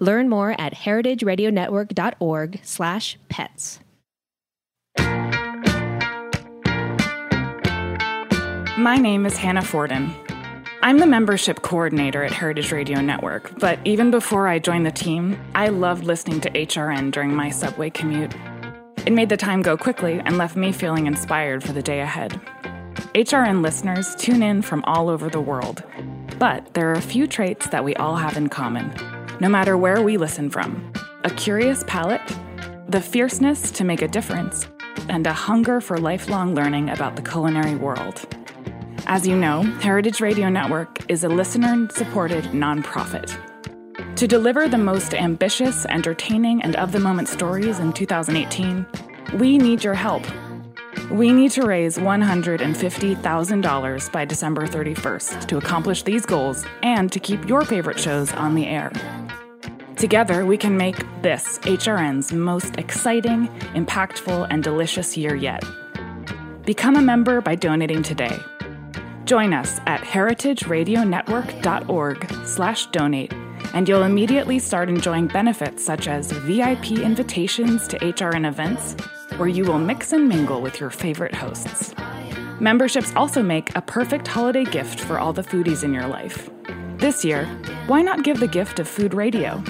Learn more at heritageradionetwork.org slash pets. My name is Hannah Forden. I'm the membership coordinator at Heritage Radio Network, but even before I joined the team, I loved listening to HRN during my subway commute. It made the time go quickly and left me feeling inspired for the day ahead. HRN listeners tune in from all over the world, but there are a few traits that we all have in common, no matter where we listen from a curious palate, the fierceness to make a difference, and a hunger for lifelong learning about the culinary world. As you know, Heritage Radio Network is a listener supported nonprofit. To deliver the most ambitious, entertaining, and of the moment stories in 2018, we need your help. We need to raise $150,000 by December 31st to accomplish these goals and to keep your favorite shows on the air. Together, we can make this HRN's most exciting, impactful, and delicious year yet. Become a member by donating today. Join us at heritageradionetwork.org slash donate, and you'll immediately start enjoying benefits such as VIP invitations to HRN events, where you will mix and mingle with your favorite hosts. Memberships also make a perfect holiday gift for all the foodies in your life. This year, why not give the gift of food radio?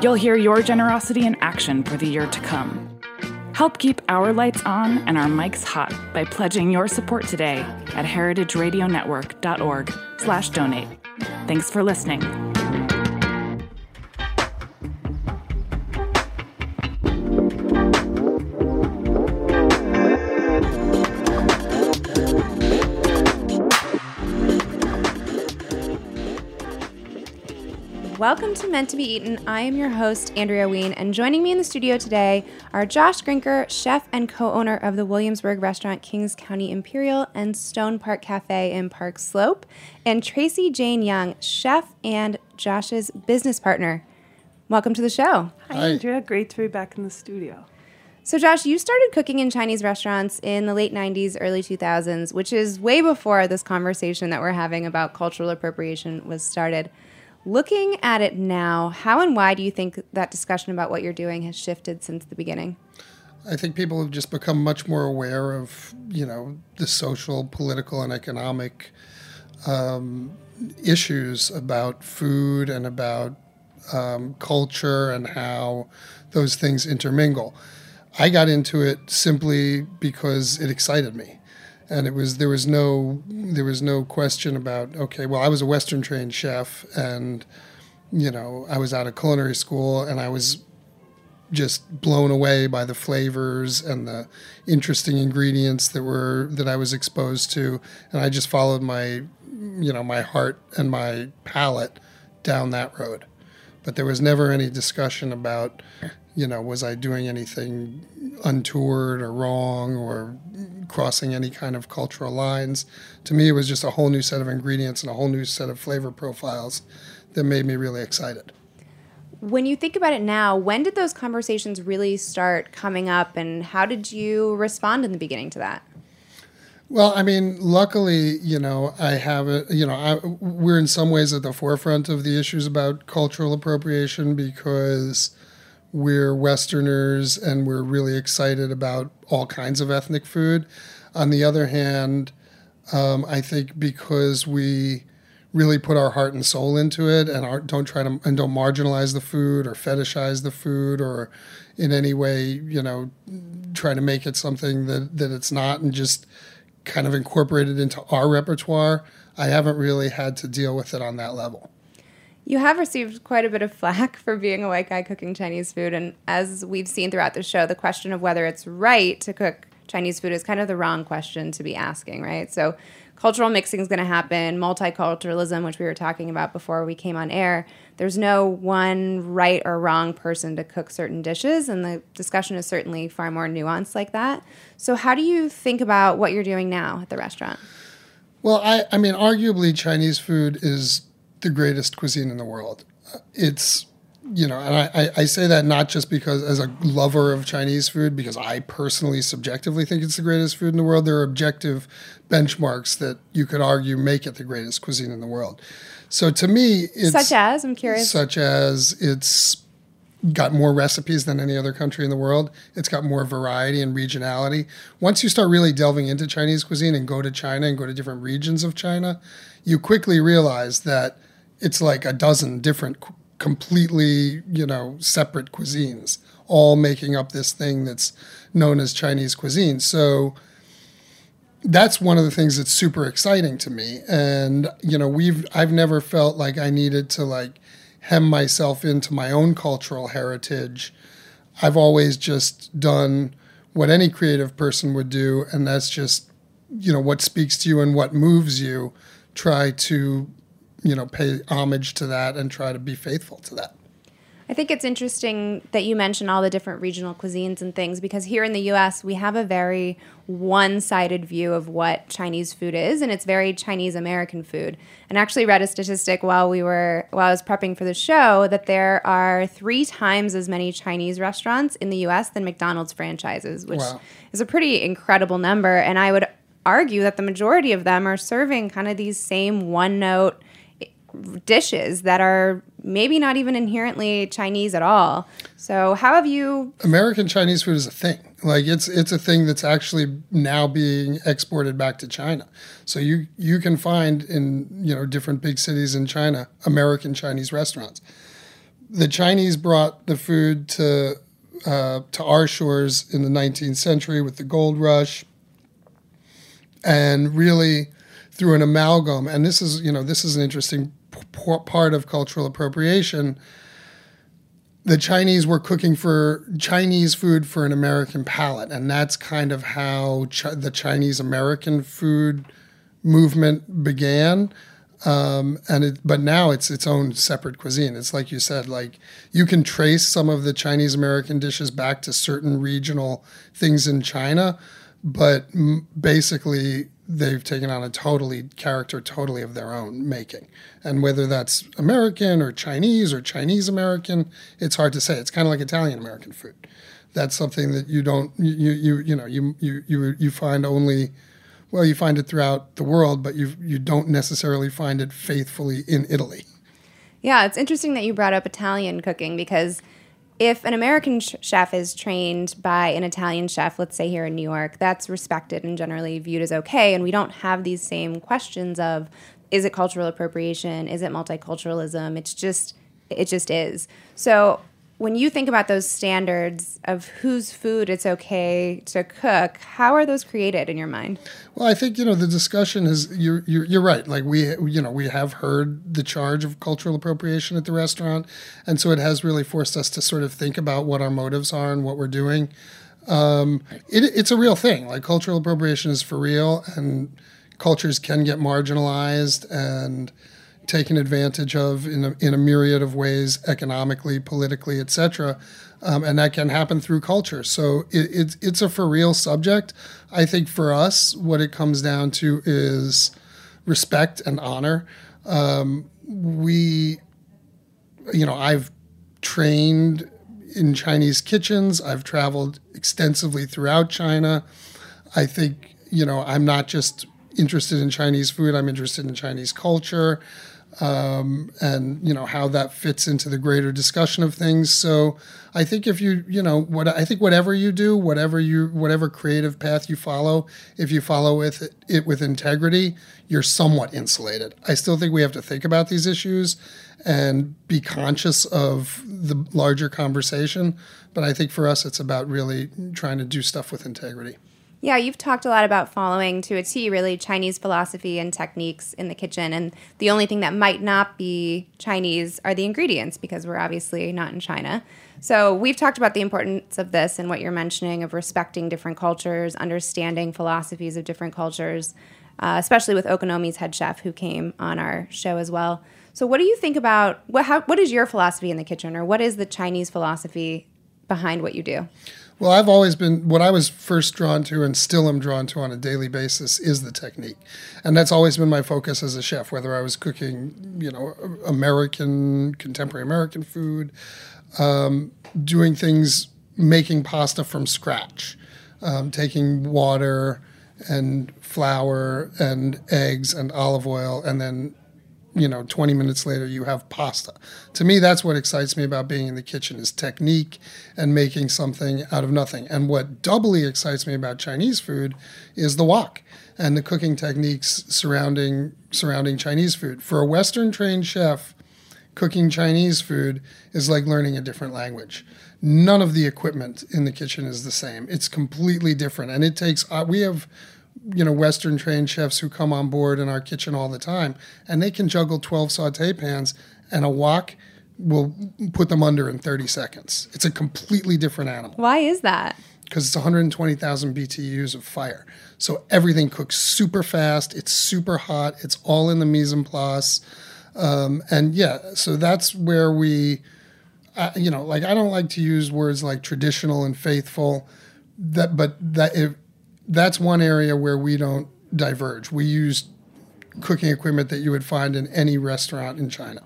You'll hear your generosity in action for the year to come. Help keep our lights on and our mics hot by pledging your support today at heritageradionetwork.org slash donate. Thanks for listening. Welcome to Meant to Be Eaten. I am your host, Andrea Ween, and joining me in the studio today are Josh Grinker, chef and co owner of the Williamsburg restaurant Kings County Imperial and Stone Park Cafe in Park Slope, and Tracy Jane Young, chef and Josh's business partner. Welcome to the show. Hi, Andrea. Great to be back in the studio. So, Josh, you started cooking in Chinese restaurants in the late 90s, early 2000s, which is way before this conversation that we're having about cultural appropriation was started. Looking at it now, how and why do you think that discussion about what you're doing has shifted since the beginning? I think people have just become much more aware of, you know, the social, political, and economic um, issues about food and about um, culture and how those things intermingle. I got into it simply because it excited me and it was there was no there was no question about okay well I was a Western trained chef and you know I was out of culinary school and I was just blown away by the flavors and the interesting ingredients that were that I was exposed to. And I just followed my you know my heart and my palate down that road. But there was never any discussion about you know was I doing anything untoward or wrong or crossing any kind of cultural lines. To me, it was just a whole new set of ingredients and a whole new set of flavor profiles that made me really excited. When you think about it now, when did those conversations really start coming up and how did you respond in the beginning to that? Well, I mean, luckily, you know, I have a, you know, I, we're in some ways at the forefront of the issues about cultural appropriation because we're Westerners and we're really excited about all kinds of ethnic food. On the other hand, um, I think because we really put our heart and soul into it and don't try to and don't marginalize the food or fetishize the food or in any way, you know, try to make it something that, that it's not and just kind of incorporate it into our repertoire. I haven't really had to deal with it on that level. You have received quite a bit of flack for being a white guy cooking Chinese food. And as we've seen throughout the show, the question of whether it's right to cook Chinese food is kind of the wrong question to be asking, right? So, cultural mixing is going to happen, multiculturalism, which we were talking about before we came on air. There's no one right or wrong person to cook certain dishes, and the discussion is certainly far more nuanced like that. So, how do you think about what you're doing now at the restaurant? Well, I, I mean, arguably, Chinese food is the greatest cuisine in the world. It's you know, and I, I say that not just because as a lover of Chinese food, because I personally subjectively think it's the greatest food in the world. There are objective benchmarks that you could argue make it the greatest cuisine in the world. So to me, it's such as I'm curious, such as it's got more recipes than any other country in the world. It's got more variety and regionality. Once you start really delving into Chinese cuisine and go to China and go to different regions of China, you quickly realize that it's like a dozen different completely, you know, separate cuisines, all making up this thing that's known as Chinese cuisine. So that's one of the things that's super exciting to me. And, you know, we've I've never felt like I needed to like hem myself into my own cultural heritage. I've always just done what any creative person would do, and that's just, you know, what speaks to you and what moves you. Try to you know, pay homage to that and try to be faithful to that. I think it's interesting that you mention all the different regional cuisines and things because here in the US, we have a very one sided view of what Chinese food is, and it's very Chinese American food. And actually, read a statistic while we were while I was prepping for the show that there are three times as many Chinese restaurants in the US than McDonald's franchises, which wow. is a pretty incredible number. And I would argue that the majority of them are serving kind of these same one note dishes that are maybe not even inherently Chinese at all. So how have you American Chinese food is a thing. Like it's it's a thing that's actually now being exported back to China. So you you can find in, you know, different big cities in China American Chinese restaurants. The Chinese brought the food to uh, to our shores in the 19th century with the gold rush and really through an amalgam and this is you know this is an interesting part of cultural appropriation. The Chinese were cooking for Chinese food for an American palate, and that's kind of how the Chinese American food movement began. Um, and it, but now it's its own separate cuisine. It's like you said, like you can trace some of the Chinese American dishes back to certain regional things in China, but basically they've taken on a totally character totally of their own making. And whether that's american or chinese or chinese american it's hard to say. It's kind of like italian american food. That's something that you don't you you you know you you you, you find only well you find it throughout the world but you you don't necessarily find it faithfully in italy. Yeah it's interesting that you brought up italian cooking because if an American sh- chef is trained by an Italian chef, let's say here in New York, that's respected and generally viewed as okay. And we don't have these same questions of is it cultural appropriation? Is it multiculturalism? It's just it just is. So when you think about those standards of whose food it's okay to cook, how are those created in your mind? Well, I think you know the discussion is you're you're, you're right. Like we you know we have heard the charge of cultural appropriation at the restaurant, and so it has really forced us to sort of think about what our motives are and what we're doing. Um, it, it's a real thing. Like cultural appropriation is for real, and cultures can get marginalized and taken advantage of in a, in a myriad of ways, economically, politically, etc. Um, and that can happen through culture. So it, it, it's a for real subject. I think for us, what it comes down to is respect and honor. Um, we, you know, I've trained in Chinese kitchens. I've traveled extensively throughout China. I think you know, I'm not just interested in Chinese food. I'm interested in Chinese culture, um, and you know how that fits into the greater discussion of things. So I think if you you know what I think whatever you do, whatever you whatever creative path you follow, if you follow with it, it with integrity, you're somewhat insulated. I still think we have to think about these issues and be conscious of the larger conversation. But I think for us, it's about really trying to do stuff with integrity. Yeah, you've talked a lot about following to a T really Chinese philosophy and techniques in the kitchen. And the only thing that might not be Chinese are the ingredients because we're obviously not in China. So we've talked about the importance of this and what you're mentioning of respecting different cultures, understanding philosophies of different cultures, uh, especially with Okonomi's head chef who came on our show as well. So what do you think about what, how, what is your philosophy in the kitchen or what is the Chinese philosophy behind what you do? Well, I've always been what I was first drawn to and still am drawn to on a daily basis is the technique. And that's always been my focus as a chef, whether I was cooking, you know, American, contemporary American food, um, doing things, making pasta from scratch, um, taking water and flour and eggs and olive oil and then you know 20 minutes later you have pasta. To me that's what excites me about being in the kitchen is technique and making something out of nothing. And what doubly excites me about chinese food is the wok and the cooking techniques surrounding surrounding chinese food. For a western trained chef cooking chinese food is like learning a different language. None of the equipment in the kitchen is the same. It's completely different. And it takes uh, we have you know western trained chefs who come on board in our kitchen all the time and they can juggle 12 saute pans and a wok will put them under in 30 seconds it's a completely different animal Why is that? because it's 120,000 BTUs of fire. So everything cooks super fast. It's super hot. It's all in the mise en place. Um, and yeah, so that's where we, uh, you know, like I don't like to use words like traditional and faithful. That, but that if, that's one area where we don't diverge. We use cooking equipment that you would find in any restaurant in China.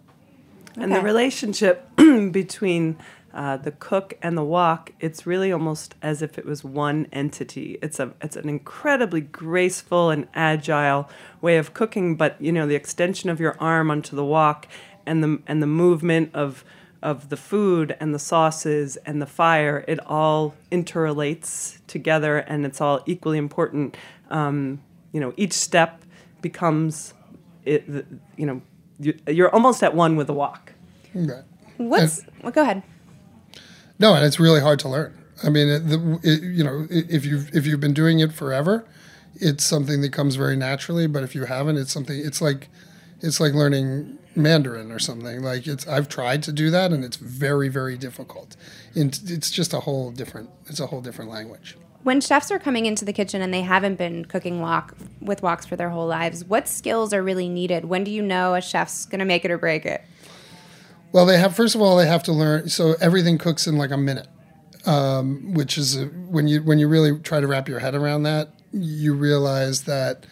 And the relationship between uh, the cook and the wok, it's really almost as if it was one entity. It's a it's an incredibly graceful and agile way of cooking, but you know the extension of your arm onto the wok and the and the movement of of the food and the sauces and the fire, it all interrelates together, and it's all equally important. Um, you know, each step becomes it. You know, you- you're almost at one with the wok. Right. What's well, go ahead. No, and it's really hard to learn. I mean, it, the, it, you know, if you've if you've been doing it forever, it's something that comes very naturally. But if you haven't, it's something. It's like it's like learning Mandarin or something. Like it's I've tried to do that, and it's very very difficult. And it's just a whole different. It's a whole different language. When chefs are coming into the kitchen and they haven't been cooking wok with woks for their whole lives, what skills are really needed? When do you know a chef's going to make it or break it? Well, they have first of all they have to learn. So everything cooks in like a minute, um, which is a, when you when you really try to wrap your head around that, you realize that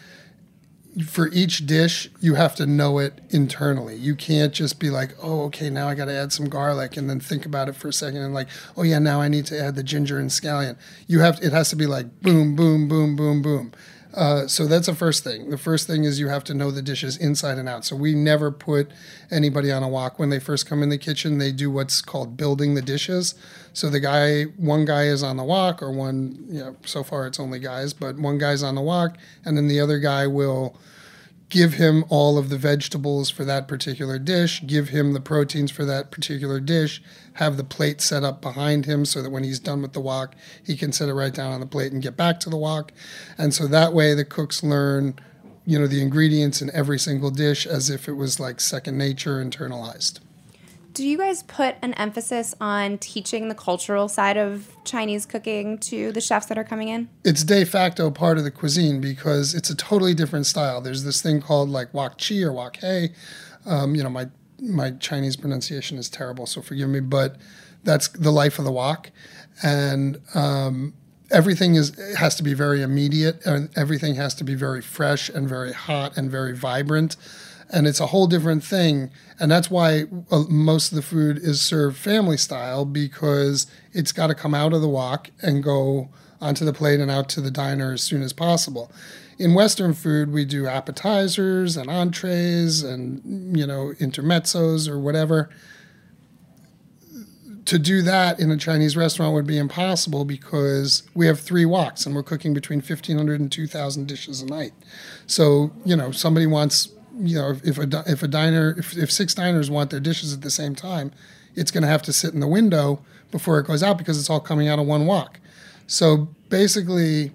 for each dish you have to know it internally. You can't just be like, oh, okay, now I got to add some garlic, and then think about it for a second, and like, oh yeah, now I need to add the ginger and scallion. You have it has to be like boom, boom, boom, boom, boom. Uh, so that's the first thing. The first thing is you have to know the dishes inside and out. So we never put anybody on a wok. when they first come in the kitchen. They do what's called building the dishes. So the guy, one guy is on the wok, or one, you know, so far it's only guys, but one guy's on the wok, and then the other guy will give him all of the vegetables for that particular dish, give him the proteins for that particular dish, have the plate set up behind him so that when he's done with the wok, he can set it right down on the plate and get back to the wok. And so that way the cooks learn, you know, the ingredients in every single dish as if it was like second nature internalized. Do you guys put an emphasis on teaching the cultural side of Chinese cooking to the chefs that are coming in? it's de facto part of the cuisine because it's a totally different style. There's this thing called like wok chi or wok hei. Um, you know, my my Chinese pronunciation is terrible, so forgive me, but that's the life of the wok, and um, everything is has to be very immediate, and everything has to be very fresh and very hot and very vibrant. And it's a whole different thing, and that's why uh, most of the food is served family style because it's got to come out of the wok and go onto the plate and out to the diner as soon as possible. In Western food, we do appetizers and entrees and you know intermezzos or whatever. To do that in a Chinese restaurant would be impossible because we have three woks and we're cooking between 1,500 and 2,000 dishes a night. So, you know, somebody wants, you know, if a, if a diner, if, if six diners want their dishes at the same time, it's going to have to sit in the window before it goes out because it's all coming out of one wok. So basically,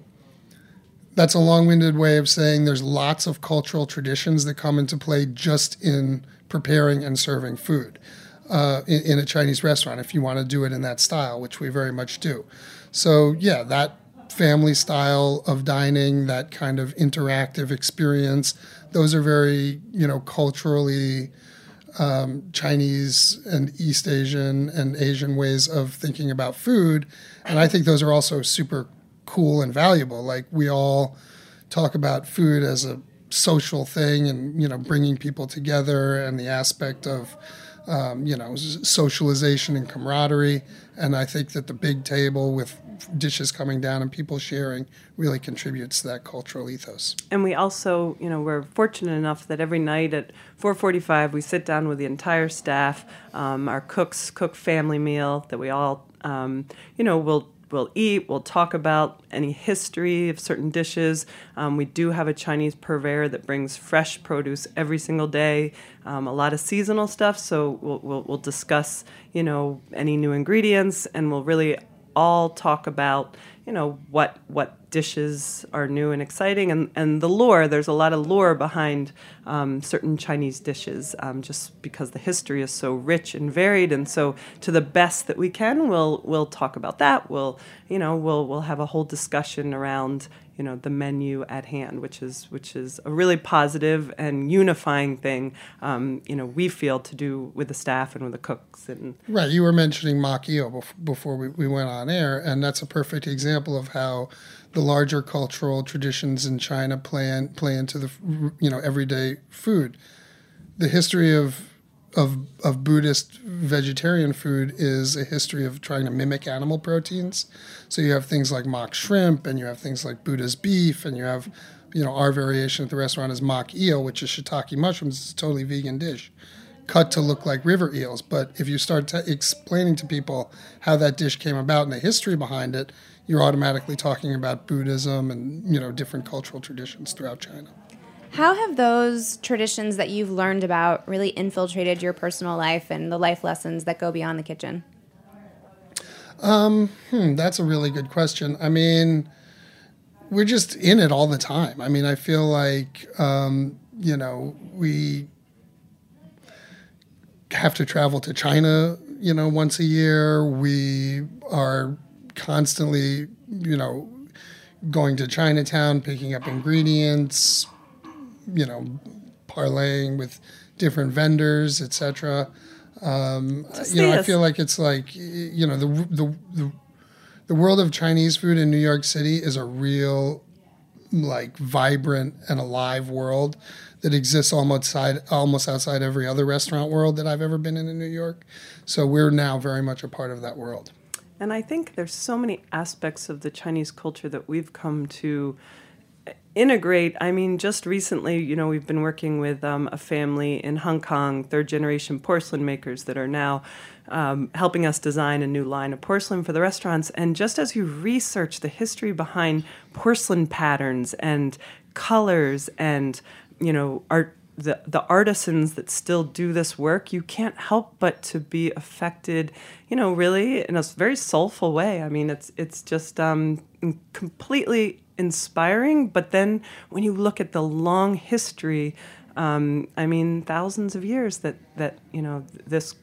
that's a long-winded way of saying there's lots of cultural traditions that come into play just in preparing and serving food uh, in, in, a Chinese restaurant if you want to do it in that style, which we very much do. So yeah, that family style of dining, that kind of interactive experience, those are very you know culturally. Um, Chinese and East Asian and Asian ways of thinking about food. And I think those are also super cool and valuable. Like we all talk about food as a social thing and you know bringing people together and the aspect of um, you know socialization and camaraderie and i think that the big table with dishes coming down and people sharing really contributes to that cultural ethos and we also you know we're fortunate enough that every night at 4.45 we sit down with the entire staff um, our cooks cook family meal that we all um, you know will we'll eat, we'll talk about any history of certain dishes. Um, we do have a Chinese purveyor that brings fresh produce every single day, um, a lot of seasonal stuff. So we'll, we'll, we'll discuss, you know, any new ingredients, and we'll really all talk about you know what what dishes are new and exciting. And and the lore there's a lot of lore behind um, certain chinese dishes um, just because the history is so rich and varied. And so to the best that we can we'll we'll talk about that. We'll you know we'll we'll have a whole discussion around you know the menu at hand, which is which is a really positive and unifying thing. Um, you know, we feel to do with the staff and with the cooks and right. You were mentioning eo before we, we went on air, and that's a perfect example of how the larger cultural traditions in China play in, play into the you know everyday food. The history of of of Buddhist vegetarian food is a history of trying to mimic animal proteins. So you have things like mock shrimp, and you have things like Buddha's beef, and you have, you know, our variation at the restaurant is mock eel, which is shiitake mushrooms. It's a totally vegan dish, cut to look like river eels. But if you start t- explaining to people how that dish came about and the history behind it, you're automatically talking about Buddhism and you know different cultural traditions throughout China. How have those traditions that you've learned about really infiltrated your personal life and the life lessons that go beyond the kitchen? Um, hmm, that's a really good question. I mean, we're just in it all the time. I mean, I feel like, um, you know, we have to travel to China, you know, once a year. We are constantly, you know, going to Chinatown, picking up ingredients, you know, parlaying with different vendors, etc. Um, you know, I feel like it's like you know the, the the the world of Chinese food in New York City is a real like vibrant and alive world that exists almost outside almost outside every other restaurant world that I've ever been in in New York. So we're now very much a part of that world. And I think there's so many aspects of the Chinese culture that we've come to integrate i mean just recently you know we've been working with um, a family in hong kong third generation porcelain makers that are now um, helping us design a new line of porcelain for the restaurants and just as you research the history behind porcelain patterns and colors and you know art the, the artisans that still do this work, you can't help but to be affected, you know, really in a very soulful way. I mean, it's it's just um, completely inspiring. But then when you look at the long history, um, I mean, thousands of years that that you know this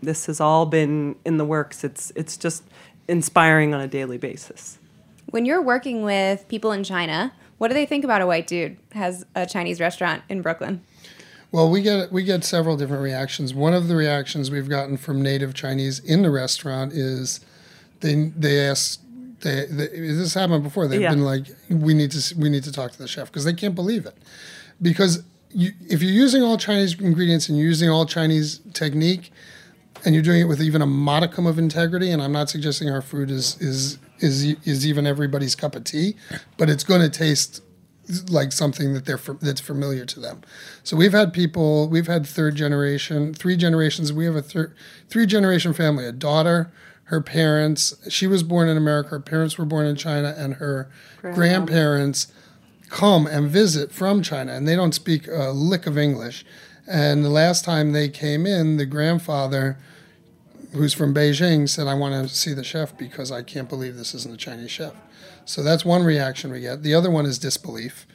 this has all been in the works. It's it's just inspiring on a daily basis. When you're working with people in China, what do they think about a white dude has a Chinese restaurant in Brooklyn? Well, we get we get several different reactions. One of the reactions we've gotten from native Chinese in the restaurant is they they ask they, they this happened before. They've yeah. been like, we need to we need to talk to the chef because they can't believe it. Because you, if you're using all Chinese ingredients and you're using all Chinese technique, and you're doing it with even a modicum of integrity, and I'm not suggesting our food is is is is even everybody's cup of tea, but it's going to taste like something that they're that's familiar to them. So we've had people, we've had third generation, three generations. We have a third, three generation family, a daughter, her parents. She was born in America. Her parents were born in China, and her Grandma. grandparents come and visit from China, and they don't speak a lick of English. And the last time they came in, the grandfather, who's from Beijing, said, "I want to see the chef because I can't believe this isn't a Chinese chef." So that's one reaction we get. The other one is disbelief,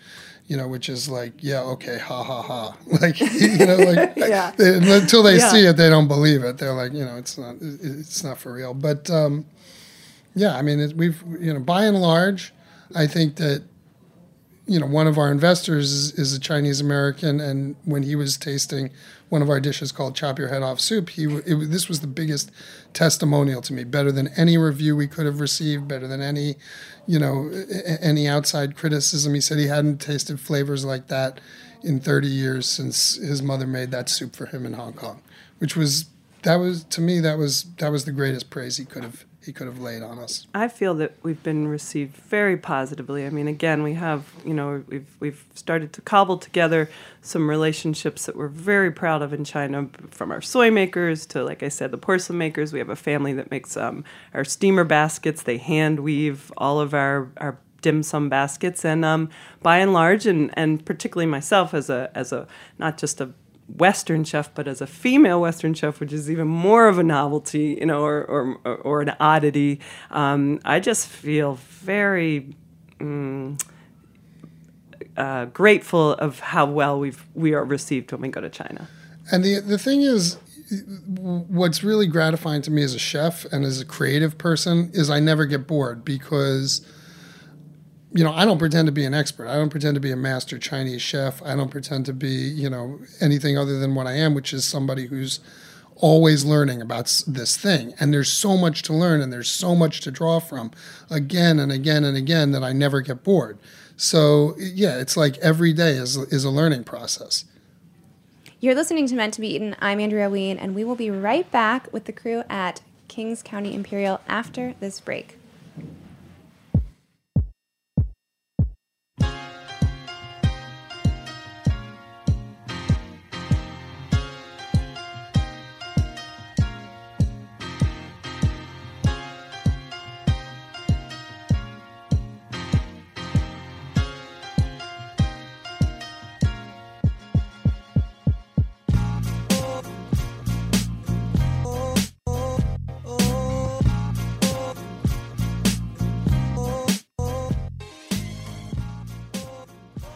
you know, which is like, yeah, okay, ha ha ha. Like, you know, like yeah. they, until they yeah. see it, they don't believe it. They're like, you know, it's not, it's not for real. But um, yeah, I mean, it, we've, you know, by and large, I think that you know, one of our investors is, is a Chinese American, and when he was tasting one of our dishes called "Chop Your Head Off" soup, he it, this was the biggest testimonial to me, better than any review we could have received, better than any, you know, any outside criticism. He said he hadn't tasted flavors like that in 30 years since his mother made that soup for him in Hong Kong, which was that was to me that was that was the greatest praise he could have he could have laid on us. I feel that we've been received very positively. I mean, again, we have you know we've we've started to cobble together some relationships that we're very proud of in China, from our soy makers to like I said, the porcelain makers. We have a family that makes um, our steamer baskets. They hand weave all of our our dim sum baskets and um, by and large and, and particularly myself as a as a not just a Western chef, but as a female Western chef, which is even more of a novelty, you know, or or, or an oddity. Um, I just feel very. Um, uh, grateful of how well we've we are received when we go to China. And the the thing is, what's really gratifying to me as a chef and as a creative person is I never get bored because you know, I don't pretend to be an expert. I don't pretend to be a master Chinese chef. I don't pretend to be, you know, anything other than what I am, which is somebody who's always learning about this thing. And there's so much to learn and there's so much to draw from again and again and again that I never get bored. So, yeah, it's like every day is, is a learning process. You're listening to Meant to Be Eaten. I'm Andrea Ween, and we will be right back with the crew at Kings County Imperial after this break.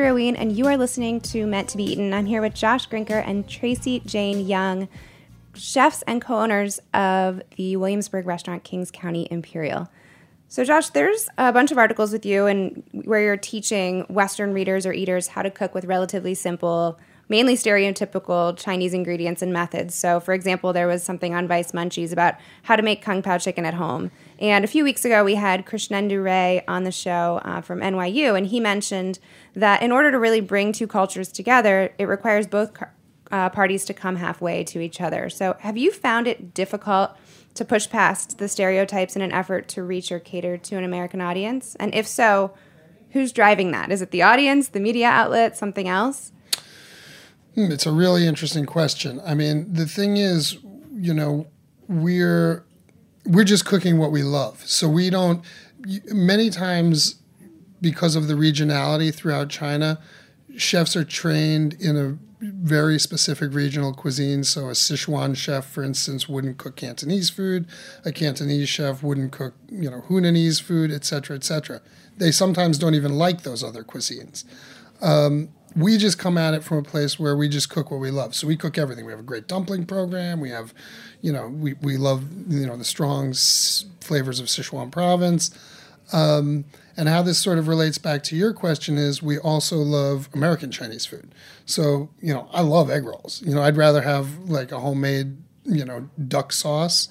Andrea Ween, and you are listening to Meant to Be Eaten. I'm here with Josh Grinker and Tracy Jane Young, chefs and co owners of the Williamsburg restaurant Kings County Imperial. So, Josh, there's a bunch of articles with you and where you're teaching Western readers or eaters how to cook with relatively simple mainly stereotypical Chinese ingredients and methods. So, for example, there was something on Vice Munchies about how to make Kung Pao chicken at home. And a few weeks ago, we had Krishnendu Ray on the show uh, from NYU, and he mentioned that in order to really bring two cultures together, it requires both uh, parties to come halfway to each other. So, have you found it difficult to push past the stereotypes in an effort to reach or cater to an American audience? And if so, Who's driving that? Is it the audience, the media outlet, something else? Hmm, It's a really interesting question. I mean, the thing is, you know, we're we're just cooking what we love. So we don't many times because of the regionality throughout China, chefs are trained in a very specific regional cuisine. So a Sichuan chef, for instance, wouldn't cook Cantonese food. A Cantonese chef wouldn't cook, you know, Hunanese food, et cetera, et cetera. They sometimes don't even like those other cuisines um, we just come at it from a place where we just cook what we love. So we cook everything. We have a great dumpling program. We have, you know, we, we love, you know, the strong s- flavors of Sichuan province. Um, and how this sort of relates back to your question is we also love American Chinese food. So, you know, I love egg rolls. You know, I'd rather have like a homemade, you know, duck sauce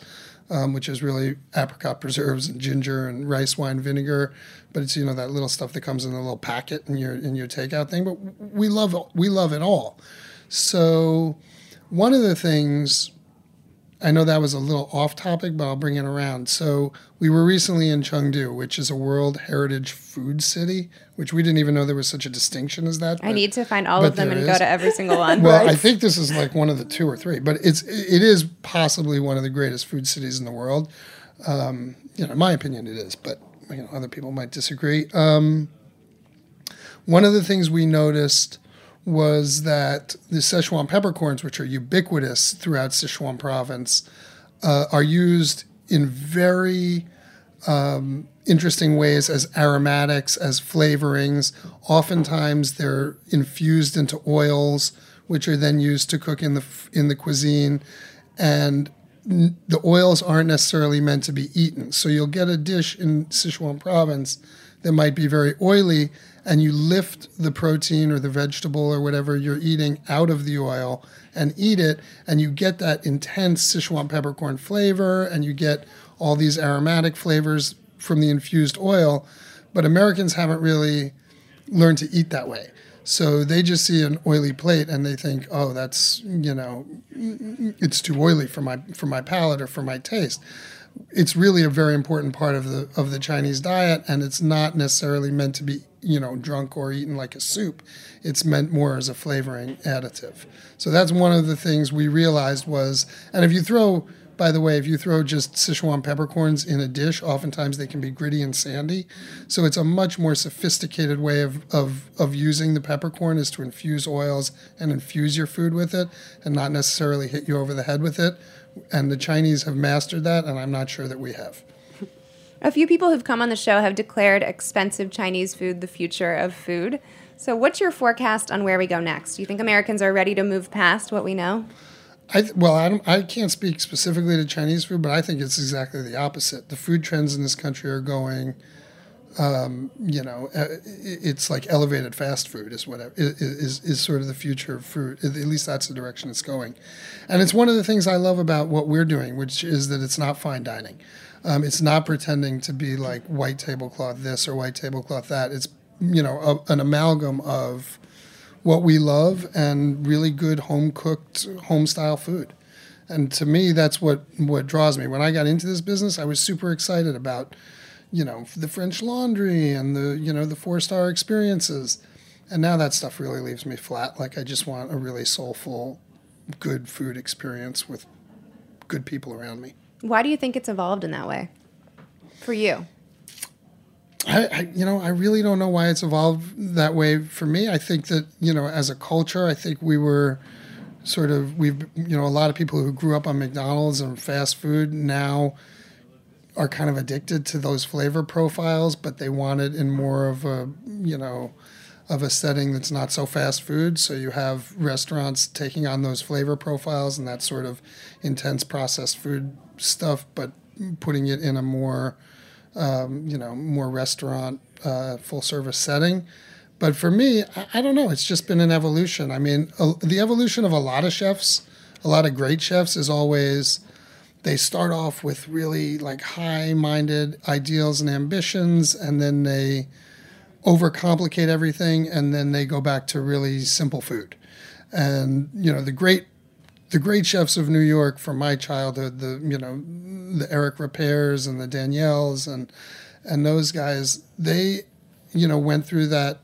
um, which is really apricot preserves and ginger and rice wine vinegar. But it's you know that little stuff that comes in a little packet in your in your takeout thing. But we love we love it all. So one of the things I know that was a little off topic, but I'll bring it around. So we were recently in Chengdu, which is a World Heritage Food City, which we didn't even know there was such a distinction as that. I but- need to find all of them and go to every single one. well, I think this is like one of the two or three, but it's it is possibly one of the greatest food cities in the world. Um, you know, in my opinion, it is, but you know, other people might disagree. Um, one of the things we noticed was that the Sichuan peppercorns, which are ubiquitous throughout Sichuan province, uh, are used in very um, interesting ways as aromatics, as flavorings. Oftentimes, they're infused into oils, which are then used to cook in the in the cuisine, and the oils aren't necessarily meant to be eaten. So you'll get a dish in Sichuan province that might be very oily, and you lift the protein or the vegetable or whatever you're eating out of the oil and eat it, and you get that intense Sichuan peppercorn flavor, and you get all these aromatic flavors from the infused oil. But Americans haven't really learned to eat that way. So they just see an oily plate and they think, "Oh, that's you know, it's too oily for my for my palate or for my taste." It's really a very important part of the of the Chinese diet, and it's not necessarily meant to be you know drunk or eaten like a soup. It's meant more as a flavoring additive. So that's one of the things we realized was, and if you throw by the way, if you throw just Sichuan peppercorns in a dish, oftentimes they can be gritty and sandy. So it's a much more sophisticated way of, of, of using the peppercorn is to infuse oils and infuse your food with it and not necessarily hit you over the head with it. And the Chinese have mastered that, and I'm not sure that we have. A few people who've come on the show have declared expensive Chinese food the future of food. So, what's your forecast on where we go next? Do you think Americans are ready to move past what we know? I well, I, don't, I can't speak specifically to Chinese food, but I think it's exactly the opposite. The food trends in this country are going, um, you know, it's like elevated fast food is whatever is, is is sort of the future of food. At least that's the direction it's going, and it's one of the things I love about what we're doing, which is that it's not fine dining. Um, it's not pretending to be like white tablecloth this or white tablecloth that. It's you know a, an amalgam of what we love and really good home cooked home style food. And to me that's what what draws me. When i got into this business i was super excited about you know the french laundry and the you know the four star experiences. And now that stuff really leaves me flat. Like i just want a really soulful good food experience with good people around me. Why do you think it's evolved in that way? For you? I, I, you know, I really don't know why it's evolved that way for me. I think that you know, as a culture, I think we were sort of we've you know a lot of people who grew up on McDonald's and fast food now are kind of addicted to those flavor profiles, but they want it in more of a you know of a setting that's not so fast food. So you have restaurants taking on those flavor profiles and that sort of intense processed food stuff, but putting it in a more um, you know, more restaurant, uh, full service setting. But for me, I, I don't know. It's just been an evolution. I mean, the evolution of a lot of chefs, a lot of great chefs, is always they start off with really like high minded ideals and ambitions, and then they overcomplicate everything, and then they go back to really simple food. And you know, the great the great chefs of New York from my childhood, the you know, the Eric Riperts and the Danielles and and those guys, they you know, went through that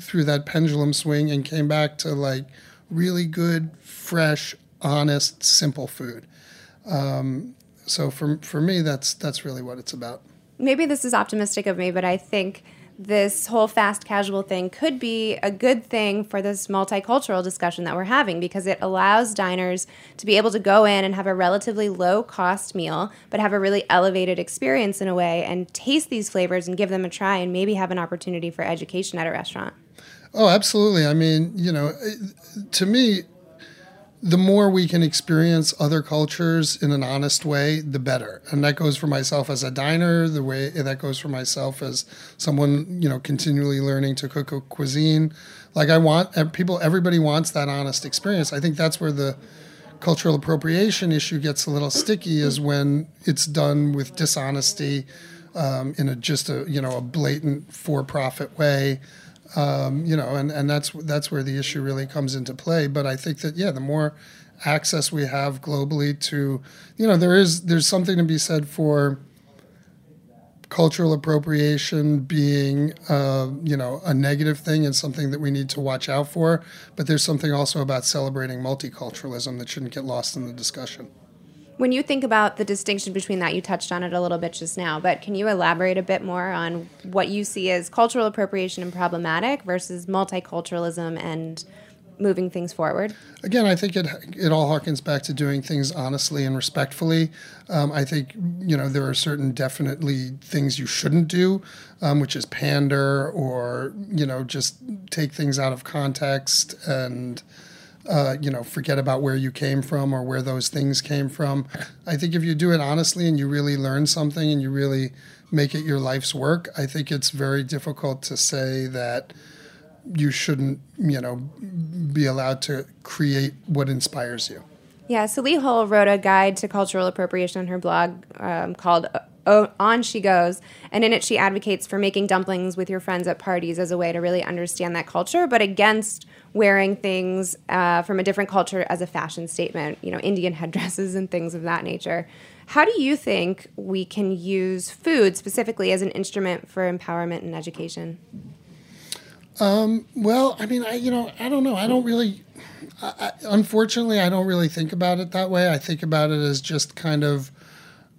through that pendulum swing and came back to like really good, fresh, honest, simple food. Um, so for for me, that's that's really what it's about. Maybe this is optimistic of me, but I think this whole fast casual thing could be a good thing for this multicultural discussion that we're having because it allows diners to be able to go in and have a relatively low cost meal, but have a really elevated experience in a way and taste these flavors and give them a try and maybe have an opportunity for education at a restaurant. Oh, absolutely. I mean, you know, to me, the more we can experience other cultures in an honest way, the better. And that goes for myself as a diner, the way that goes for myself as someone, you know, continually learning to cook a cuisine. Like I want people, everybody wants that honest experience. I think that's where the cultural appropriation issue gets a little sticky is when it's done with dishonesty um, in a just a you know a blatant for-profit way um, you know, and, and that's that's where the issue really comes into play. But I think that yeah, the more access we have globally to, you know, there is there's something to be said for cultural appropriation being uh, you know a negative thing and something that we need to watch out for but there's something also about celebrating multiculturalism that shouldn't get lost in the discussion when you think about the distinction between that, you touched on it a little bit just now, but can you elaborate a bit more on what you see as cultural appropriation and problematic versus multiculturalism and moving things forward? Again, I think it it all harkens back to doing things honestly and respectfully. Um, I think you know there are certain definitely things you shouldn't do, um, which is pander or you know just take things out of context and uh, you know, forget about where you came from or where those things came from. I think if you do it honestly and you really learn something and you really make it your life's work, I think it's very difficult to say that you shouldn't, you know, be allowed to create what inspires you. Yeah, so Lee Hull wrote a guide to cultural appropriation on her blog um, called uh, On She Goes. And in it, she advocates for making dumplings with your friends at parties as a way to really understand that culture, but against wearing things uh, from a different culture as a fashion statement, you know, Indian headdresses and things of that nature. How do you think we can use food specifically as an instrument for empowerment and education? Um, well, I mean, I you know, I don't know. I don't really. I, I, unfortunately, I don't really think about it that way. I think about it as just kind of.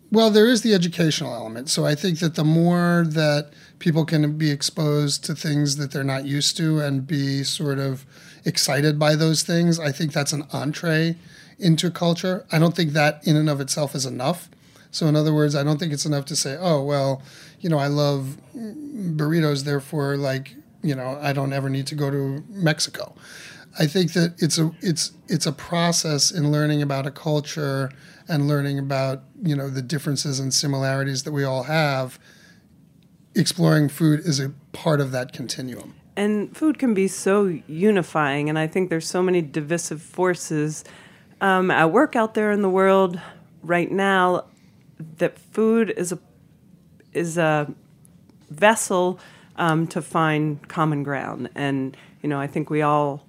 Well, there is the educational element. So I think that the more that people can be exposed to things that they're not used to and be sort of excited by those things. I think that's an entree into culture. I don't think that in and of itself is enough. So, in other words, I don't think it's enough to say, oh, well, you know, I love burritos, therefore, like, you know, I don't ever need to go to Mexico. I think that it's a it's it's a process in learning about a culture and learning about you know the differences and similarities that we all have. Exploring food is a part of that continuum. And food can be so unifying and i think there's so many divisive forces um, at work out there in the world right now that food is a is a vessel um, to find common ground. And you know i think we all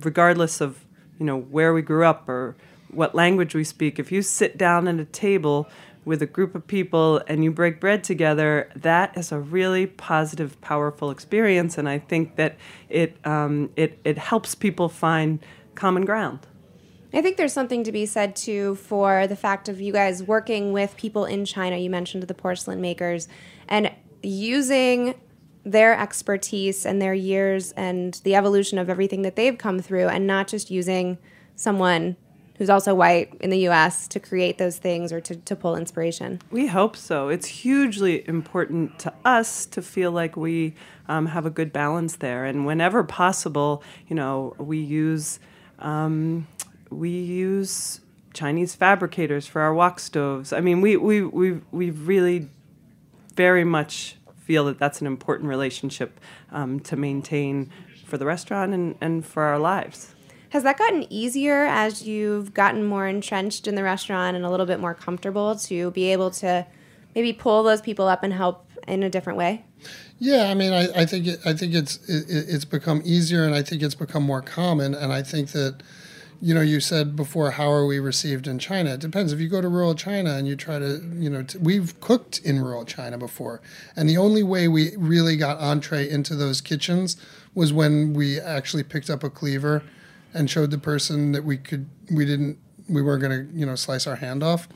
regardless of you know where we grew up or what language we speak if you sit down at a table with a group of people and you break bread together, that is a really positive, powerful experience. And I think that it, um, it, it helps people find common ground. I think there's something to be said too for the fact of you guys working with people in China. You mentioned the porcelain makers and using their expertise and their years and the evolution of everything that they've come through and not just using someone who's also white in the US to create those things or to, to pull inspiration? We hope so. It's hugely important to us to feel like we um, have a good balance there. And whenever possible, you know, we use um, we use Chinese fabricators for our wok stoves. I mean, we we we we really very much feel that that's an important relationship um, to maintain for the restaurant and, and for our lives. Has that gotten easier as you've gotten more entrenched in the restaurant and a little bit more comfortable to be able to maybe pull those people up and help in a different way? Yeah, I mean, I, I think it, I think it's it, it's become easier, and I think it's become more common, and I think that you know, you said before, how are we received in China? It depends. If you go to rural China and you try to, you know, t- we've cooked in rural China before, and the only way we really got entree into those kitchens was when we actually picked up a cleaver and showed the person that we could, we didn't, we weren't going to, you know, slice our hand off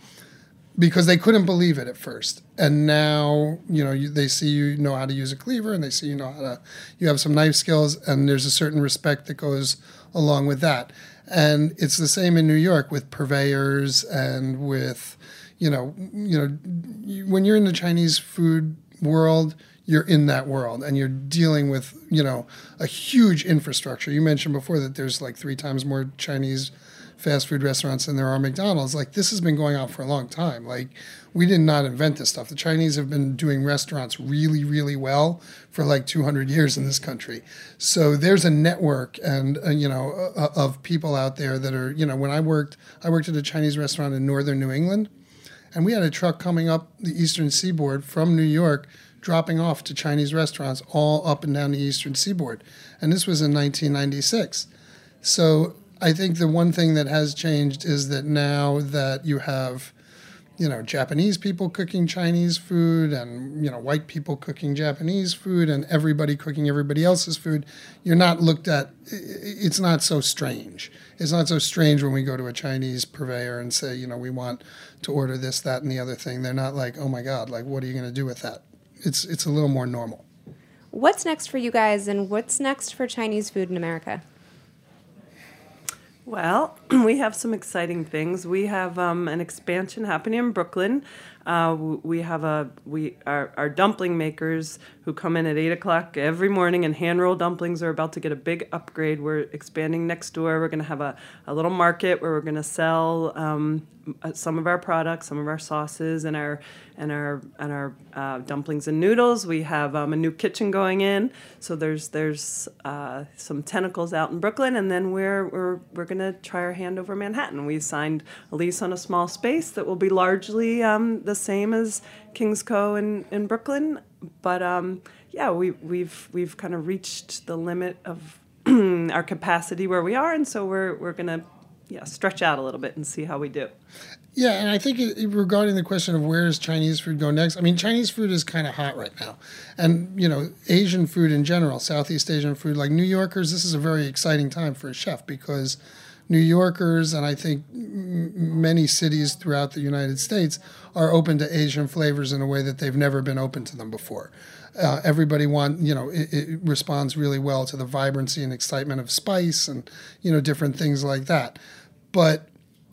because they couldn't believe it at first. And now, you know, you, they see you know how to use a cleaver and they see you know how to, you have some knife skills, and there's a certain respect that goes along with that. And it's the same in New York with purveyors and with, you know, you know, when you're in the Chinese food world, you're in that world and you're dealing with, you know, a huge infrastructure. You mentioned before that there's like three times more Chinese fast food restaurants than there are McDonald's. Like this has been going on for a long time. Like we did not invent this stuff. The Chinese have been doing restaurants really, really well for like 200 years in this country. So there's a network and uh, you know uh, of people out there that are you know when I worked I worked at a Chinese restaurant in northern New England, and we had a truck coming up the eastern seaboard from New York dropping off to Chinese restaurants all up and down the eastern seaboard. And this was in 1996. So I think the one thing that has changed is that now that you have, you know, Japanese people cooking Chinese food and, you know, white people cooking Japanese food and everybody cooking everybody else's food, you're not looked at, it's not so strange. It's not so strange when we go to a Chinese purveyor and say, you know, we want to order this, that, and the other thing. They're not like, oh my God, like, what are you going to do with that? It's, it's a little more normal. What's next for you guys, and what's next for Chinese food in America? Well, we have some exciting things. We have um, an expansion happening in Brooklyn. Uh, we have a we our, our dumpling makers who come in at eight o'clock every morning and hand roll dumplings are about to get a big upgrade. We're expanding next door. We're going to have a, a little market where we're going to sell um, uh, some of our products, some of our sauces, and our and our and our uh, dumplings and noodles. We have um, a new kitchen going in, so there's there's uh, some tentacles out in Brooklyn, and then we're we're we're going to try our hand over Manhattan. We signed a lease on a small space that will be largely um, the same as Kings Co in in Brooklyn, but um, yeah, we we've we've kind of reached the limit of our capacity where we are, and so we're we're to yeah, stretch out a little bit and see how we do. Yeah, and I think it, regarding the question of where is Chinese food go next, I mean, Chinese food is kind of hot right now. And, you know, Asian food in general, Southeast Asian food, like New Yorkers, this is a very exciting time for a chef because New Yorkers and I think m- many cities throughout the United States are open to Asian flavors in a way that they've never been open to them before. Uh, everybody want you know it, it responds really well to the vibrancy and excitement of spice and you know different things like that but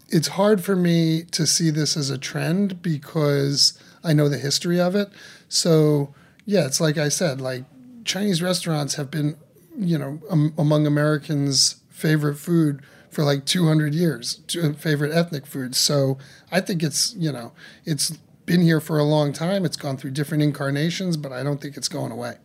it's hard for me to see this as a trend because I know the history of it. So, yeah, it's like I said, like Chinese restaurants have been, you know, um, among Americans' favorite food for like 200 years, favorite ethnic foods So, I think it's, you know, it's been here for a long time. It's gone through different incarnations, but I don't think it's going away.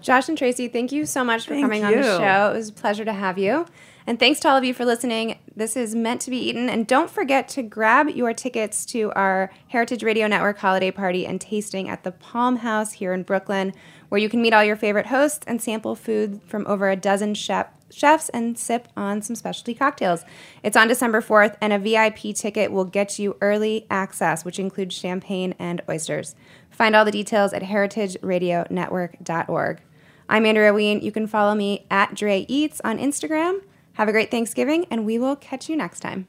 Josh and Tracy, thank you so much for Thank coming on the show. It was a pleasure to have you. And thanks to all of you for listening. This is meant to be eaten. And don't forget to grab your tickets to our Heritage Radio Network holiday party and tasting at the Palm House here in Brooklyn, where you can meet all your favorite hosts and sample food from over a dozen chef, chefs and sip on some specialty cocktails. It's on December 4th, and a VIP ticket will get you early access, which includes champagne and oysters. Find all the details at heritageradionetwork.org. I'm Andrea Ween. You can follow me at Dre Eats on Instagram. Have a great Thanksgiving, and we will catch you next time.